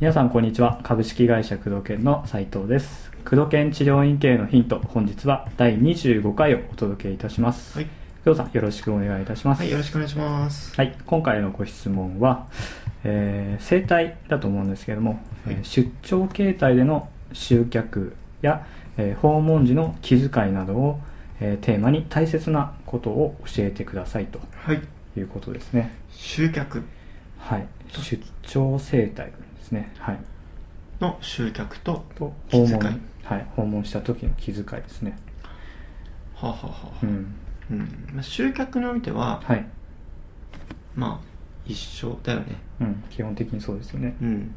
皆さんこんにちは。株式会社工藤研の斉藤です。工藤研治療院経営のヒント本日は第25回をお届けいたします、はい、工藤さんよろしくお願いいたします。はい、よろしくお願いします。はい、今回のご質問は、えー生態だと思うんですけれども、えー出張形態での集客や、えー訪問時の気遣いなどを、えーテーマに大切なことを教えてくださいと。はい、いうことですね。集客。はい。出張生態ですね。はい。の集客と、訪問。はい。訪問した時の気遣いですね。はあ、はあはあ。うん。うん。まあ、集客においては、はい。まあ、一緒だよね。うん。基本的にそうですよね。うん。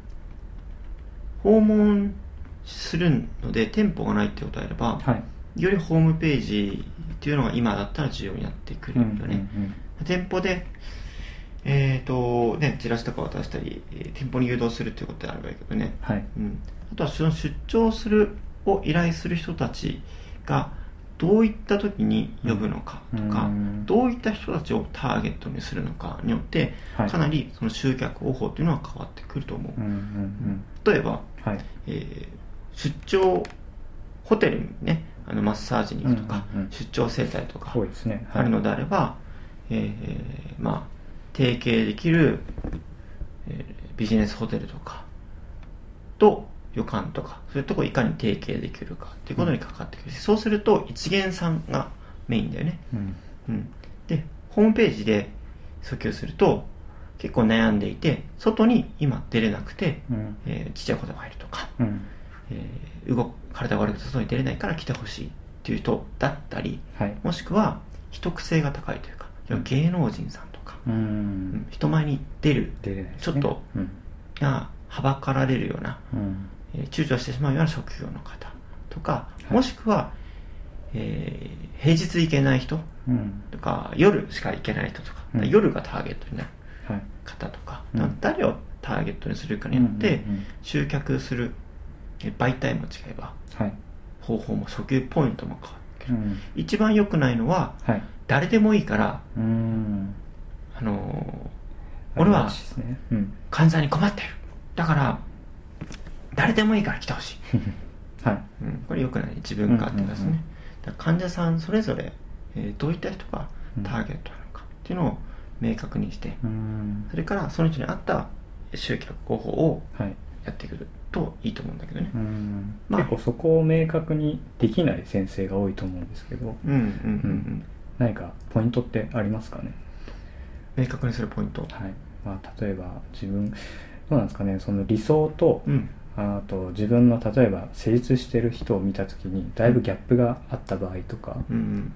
訪問するので、店舗がないってことであれば、はいよりホームページっていうのが今だったら重要になってくるよね。店舗で、えっ、と、ね、チラシとか渡したり、えー店舗に誘導するっていうことであればいいけどね。はい。うん、あとはその出張するを依頼する人たちがどういった時に呼ぶのかとか、うん。どういった人たちをターゲットにするのかによって、はい。かなりその集客方法というのは変わってくると思う、うんうん例えば、うんはい。えー出張ホテルにねあのマッサージに行くとか、うんうんうん。出張整体とかあるのであれば、えーまあ提携できる、えービジネスホテルとかと旅館とかそういうとこいかに提携できるかっていうことにかかってくるし、そうすると一元さんがメインだよね、うん。うん、でホームページで訴求すると結構悩んでいて外に今出れなくて、うん。えーちっちゃい子供がいるとか、うん。えー動く体が悪くて外に出れないから来てほしいっていう人だったりはい。もしくは秘匿性が高いというか芸能人さんとか、ううんん人前に出る出れないですね。ちょっとうん。がはばかられるような、うん。えー躊躇してしまうような職業の方とか、い。もしくは、えー平日行けない人うん。とか夜しか行けない人とか、うん。夜がターゲットになるはい。方とか、うん。誰をターゲットにするかによって、集客するえー媒体も違えばはい。方法も訴求ポイントも変わってくる、うん。一番良くないのははい。誰でもいいから、うん。あのー俺は患者に困ってる。だから誰でもいいから来てほしい、はい。うん、これ良くない自分勝手ですね、うんうんうん患者さんそれぞれ、えーどういった人がターゲットなのかっていうのを明確にして、うん。それからその人に合った集客方法をはいやってくるといいと思うんだけどね。うん。まあ。結構そこを明確にできない先生が多いと思うんですけど。うんうんうんうん。何かポイントってありますかね？明確にするポイント。はい。まあ例えば自分どうなんですかね？その理想とうん。あと自分の例えば成立してる人を見た時にだいぶギャップがあった場合とか、うんうん。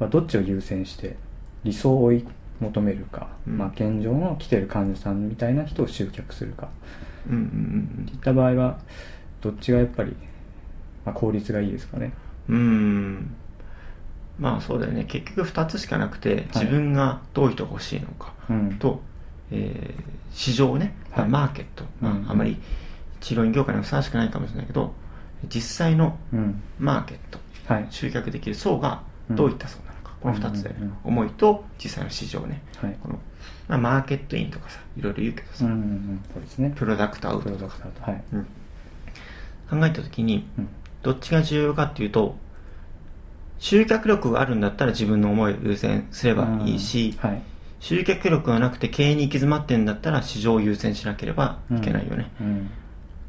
まあ、どっちを優先して理想を追い求めるか、うん。まあ、現状の来てる患者さんみたいな人を集客するかうんうんいった場合はどっちがやっぱり、まあ、効率がいいですかね。うんうん。まあそうだよね。結局2つしかなくて自分がどういう人が欲しいのかうん。と、えー市場ね、はい。マーケット、まあうんあまり治療院業界にふさわしくないかもしれないけど実際のうん。マーケットはい。集客できる層がどういった層この2つで、うんうんうん。思いと実際の市場ねはい。この、まあ、マーケットインとかさいろいろ言うけどさ、うんうんうん。そうですね。プロダクトアウトとかはい、うん。考えた時にうん。どっちが重要かっていうと集客力があるんだったら自分の思いを優先すればいいし、はい。集客力がなくて経営に行き詰まってんだったら市場を優先しなければいけないよね、うん。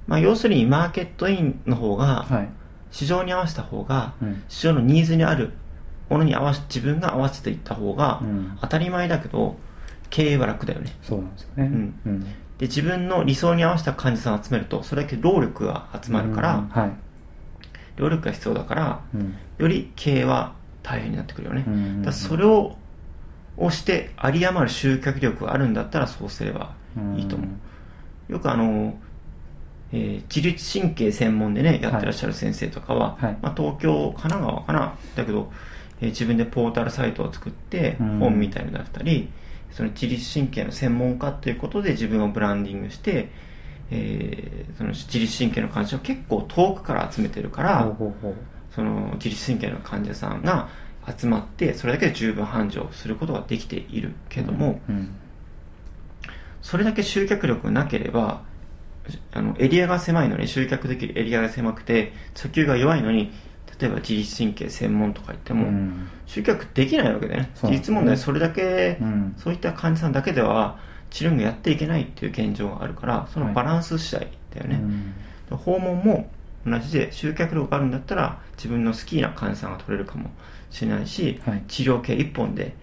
まあ、要するにマーケットインの方がはい。市場に合わせた方がうん。市場のニーズにあるものに合わせ自分が合わせていった方がうん。当たり前だけど経営は楽だよね。そうなんですよね。うん。うん。で自分の理想に合わせた患者さんを集めるとそれだけ労力が集まるから、うん。はい。労力が必要だからうん。より経営は大変になってくるよね、うんだそれををして有り余る集客力があるんだったらそうすればいいと思う、よくあの、えー自律神経専門でねやってらっしゃる先生とかは、はい。まあ、東京神奈川かな。だけど、えー自分でポータルサイトを作ってうん。本みたいになったり、その自律神経の専門家ということで自分をブランディングして、えーその自律神経の患者を結構遠くから集めてるから、その自律神経の患者さんが集まってそれだけで十分繁盛することができているけども、うん。それだけ集客力がなければあのエリアが狭いのに集客できるエリアが狭くて訴求が弱いのに例えば自律神経専門とか言っても、うん。集客できないわけですね。実問題それだけ、うん。そういった患者さんだけでは治療がやっていけないっていう現状があるからそのバランス次第だよね、うん。訪問も同じで集客力があるんだったら自分の好きな患者さんが取れるかもしれないし、はい。治療系一本で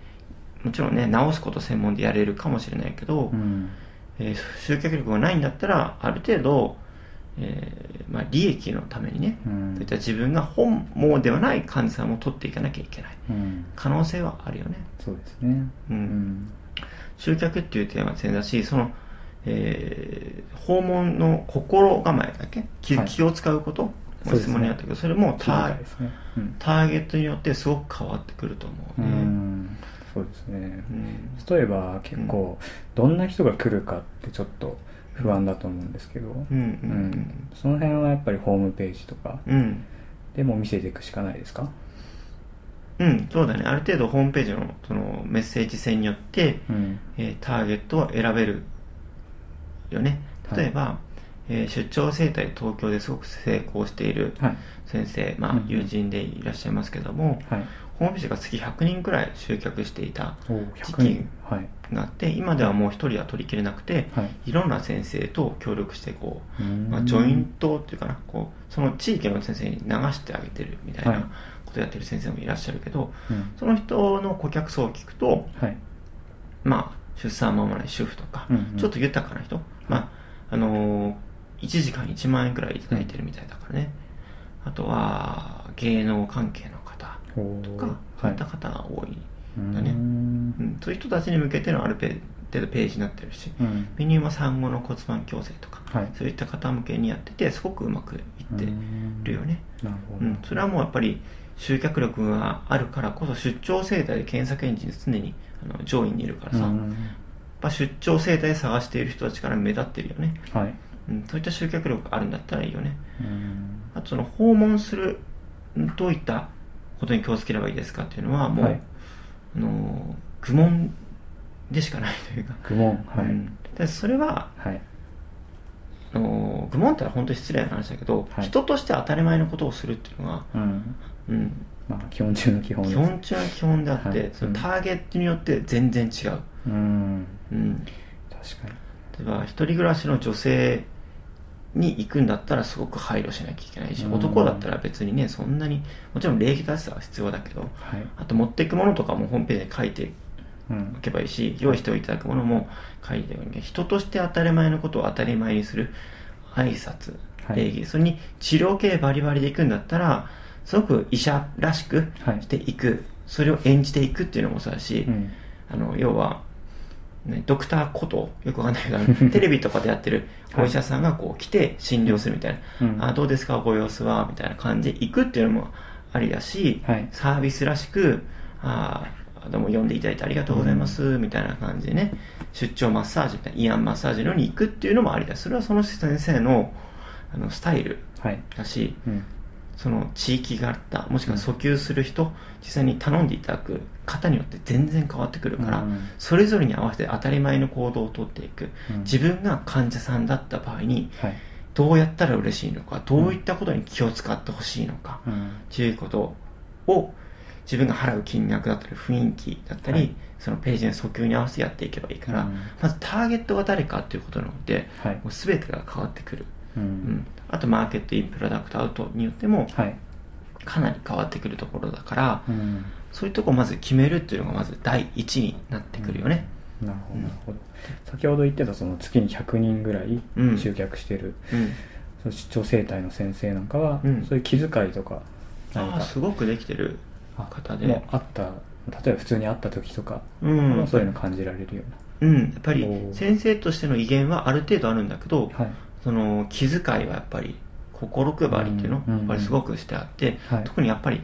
もちろんね治すこと専門でやれるかもしれないけど、うん。えー集客力がないんだったらある程度、えーまあ、利益のためにね、うん。そういった自分が本望ではない患者さんを取っていかなきゃいけない。うん。可能性はあるよね。そうですね。うん。うん集客っていうテーマは全だしその、えー訪問の心構えだっけ気,、はい。気を使うこと質問にあったけどそれも気ターね。うん。ターゲットによってすごく変わってくると思ううね、ん。そうですね。うん。例えば結構どんな人が来るかってちょっと不安だと思うんですけど、うんうんその辺はやっぱりホームページとか。でも見せていくしかないですか？うん、そうだね。ある程度ホームページのそのメッセージ性によって、うん。えーターゲットを選べるよね。例えば、えー出張整体東京ですごく成功しているはい。先生、まあうん。友人でいらっしゃいますけども、はいホームページが月100人くらい集客していたお時100人。期はい。があって今ではもう1人は取りきれなくて、はい。いろんな先生と協力してこう、まあ、ジョイントっていうかなこうその地域の先生に流してあげてるみたいはい。なことやってる先生もいらっしゃるけど、うん。その人の顧客層を聞くとはい。まあ出産間もない主婦とか、うんうん。ちょっと豊かな人、まああのー、1時間1万円くらいいただいてるみたいだからね、あとは芸能関係のとか、そういった方が多い、だね。うん、そういう人たちに向けてのある程度ページになってるし、うん。メニューは産後の骨盤矯正とか、はい。そういった方向けにやっててすごくうまくいってるよね、うん、それはもうやっぱり集客力があるからこそ出張生態で検索エンジンで常にあの上位にいるからさ、やっうんぱ出張生態探している人たちから目立ってるよね、はい。うん、そういった集客力があるんだったらいいよね。うん。あとその訪問するんどういったことに気をつければいいですかっていうのはもう、はいあの愚問でしかないというか、愚問。はい、うん。でそれははい。あの愚問ってのは本当に失礼な話だけど、はい。人として当たり前のことをするっていうのが、うん。うん、まあ基本中の基本です。基本中の基本であって、はい。そのターゲットによって全然違う、うん。うん、確かに。例えば一人暮らしの女性に行くんだったらすごく配慮しなきゃいけないし、うん。男だったら別にねそんなにもちろん礼儀正しさは必要だけどはい。あと持っていくものとかもホームページに書いてうん。おけばいいし用意しておいただくものも書いておいて人として当たり前のことを当たり前にする挨拶はい。礼儀、それに治療系バリバリでいくんだったらすごく医者らしくはい。していく、それを演じていくっていうのもそうだし、うん。あの要は、ね、ドクターことよくわかんないけど テレビとかでやってるお医者さんがこう来て診療するみたいな、うん。あどうですか？ご様子は？みたいな感じで行くっていうのもありだし、はい。サービスらしくあーどうも呼んでいただいてありがとうございます、みたいな感じでね出張マッサージみたいなイアンマッサージのに行くっていうのもありだ。それはその先生のあのスタイルはい。だしうんその地域があったもしくは訴求する人、実際に頼んでいただく方によって全然変わってくるから、うん。それぞれに合わせて当たり前の行動をとっていく、うん。自分が患者さんだった場合にはい。どうやったら嬉しいのかどういったことに気を使ってほしいのか、うん。っていうことを自分が払う金額だったり雰囲気だったり、はい。そのページの訴求に合わせてやっていけばいいから、うん。まずターゲットが誰かっていうことなので、はい。もう全てが変わってくる、ううん。ん、あとマーケットインプロダクトアウトによってもはい。かなり変わってくるところだから、うん。そういうとこをまず決めるっていうのがまず第一になってくるよね、なるほどうん。なるほど。先ほど言ってたその月に100人ぐらいうん。集客してる、うん。その出張整体の先生なんかは、うん。そういう気遣いとか何か。すごくできてるあ方で。もうあった例えば普通に会った時とか、うん。そういうの感じられるようん。やっぱり先生としての威厳はある程度あるんだけど、うなはいその気遣いはやっぱり心配りっていうの、うんやっぱりすごくしてあって、はい。特にやっぱり、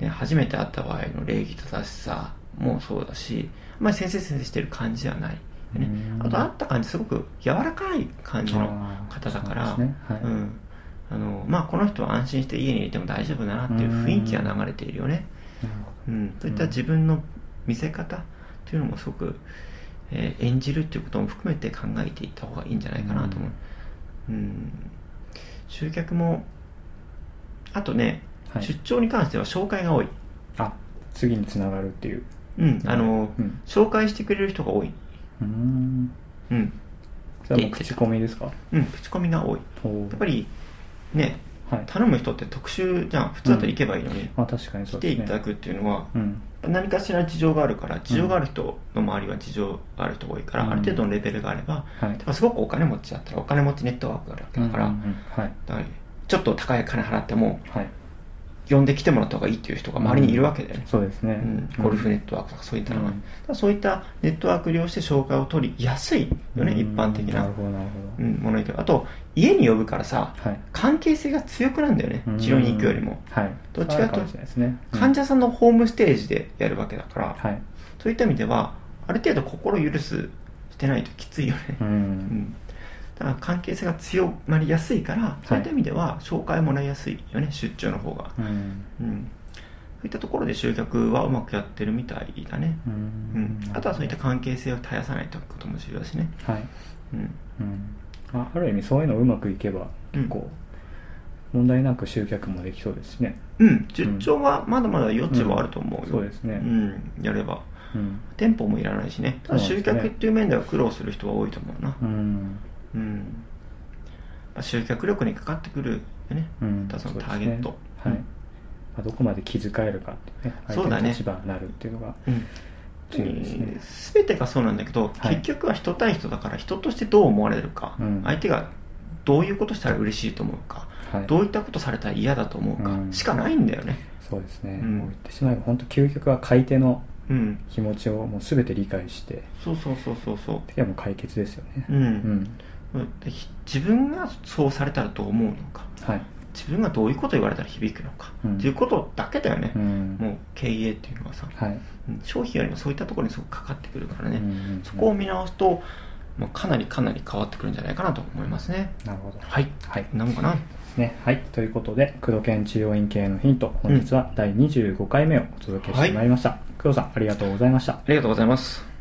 ね、初めて会った場合の礼儀正しさもそうだしあんまり先生先生してる感じではない、ね。うん。あと会った感じすごく柔らかい感じの方だからこの人は安心して家にいても大丈夫だなっていう雰囲気が流れているよね、うん、そういった自分の見せ方っていうのもすごく、えー演じるっていうことも含めて考えていった方がいいんじゃないかなと思う、うん、集客もあとね、はい。出張に関しては紹介が多い、あ次につながるっていう。うん、あの、うん。紹介してくれる人が多い、うーん。うん、それはもう口コミですか？うん、口コミが多い。やっぱりねはい頼む人って特殊じゃん。普通だと行けばいいのに、あ確かに来ていただくっていうのはうん。何かしら事情があるから事情がある人の周りは事情がある人が多いから、うん。ある程度のレベルがあれば、はい。例えばすごくお金持ちだったらお金持ちネットワークがあるわけだから,、だからちょっと高い金払ってもはい呼んできてもらった方がいいっていう人が周りにいるわけだよね、そうですね、うん。ゴルフネットワークとかそういったのが、うん。そういったネットワーク利用して紹介を取りやすいよね、うん。一般的な。ものにあと家に呼ぶからさはい。関係性が強くなんだよね。治療に行くよりも。はい。どっちかというとね。うん。患者さんのホームステージでやるわけだから、はい。そういった意味ではある程度心許すしてないときついよね、ううんんだから関係性が強まりやすいからそういった意味では紹介もらいやすいよね出張の方が、うん。うん、そういったところで集客はうまくやってるみたいだね、ううん。ん、あとはそういった関係性を絶やさないということも重要だしね、はい。うん、うん。あある意味そういうのうまくいけば結構問題なく集客もできそうですしね。うん、出張はまだまだ余地はあると思うよ、うんそうですね。うん、やれば。うん。店舗もいらないしね。集客っていう面では苦労する人は多いと思うな。うんうん、まあ、集客力にかかってくるよね、うん。そのターゲット、はい、まあ、どこまで気遣えるかっていうねそうだね。相手の立場になるっていうのがすね。全てがそうなんだけど、はい。結局は人対人だから人としてどう思われるか、うん。相手がどういうことしたら嬉しいと思うか、はい。どういったことされたら嫌だと思うか、うん。しかないんだよね。そうですね、うん。もう言ってしまえば本当究極は買い手のうん。気持ちをもう全て理解してそうそうそうそうそう。いやもう解決ですよね。うん、うん自分がそうされたらどう思うのか。はい。自分がどういうこと言われたら響くのか、うん。っていうことだけだよね、うん。もう経営っていうのはさ、はい。うん。商品よりもそういったところにすごくかかってくるからね、うんうんうんそこを見直すと、まあ、かなりかなり変わってくるんじゃないかなと思いますね。なるほど。はい。はい。なのかな？ね、はい。ということで、工藤研治療院系のヒント、本日は第25回目をお届けしてまいりました。工藤さん、ありがとうございました。ありがとうございます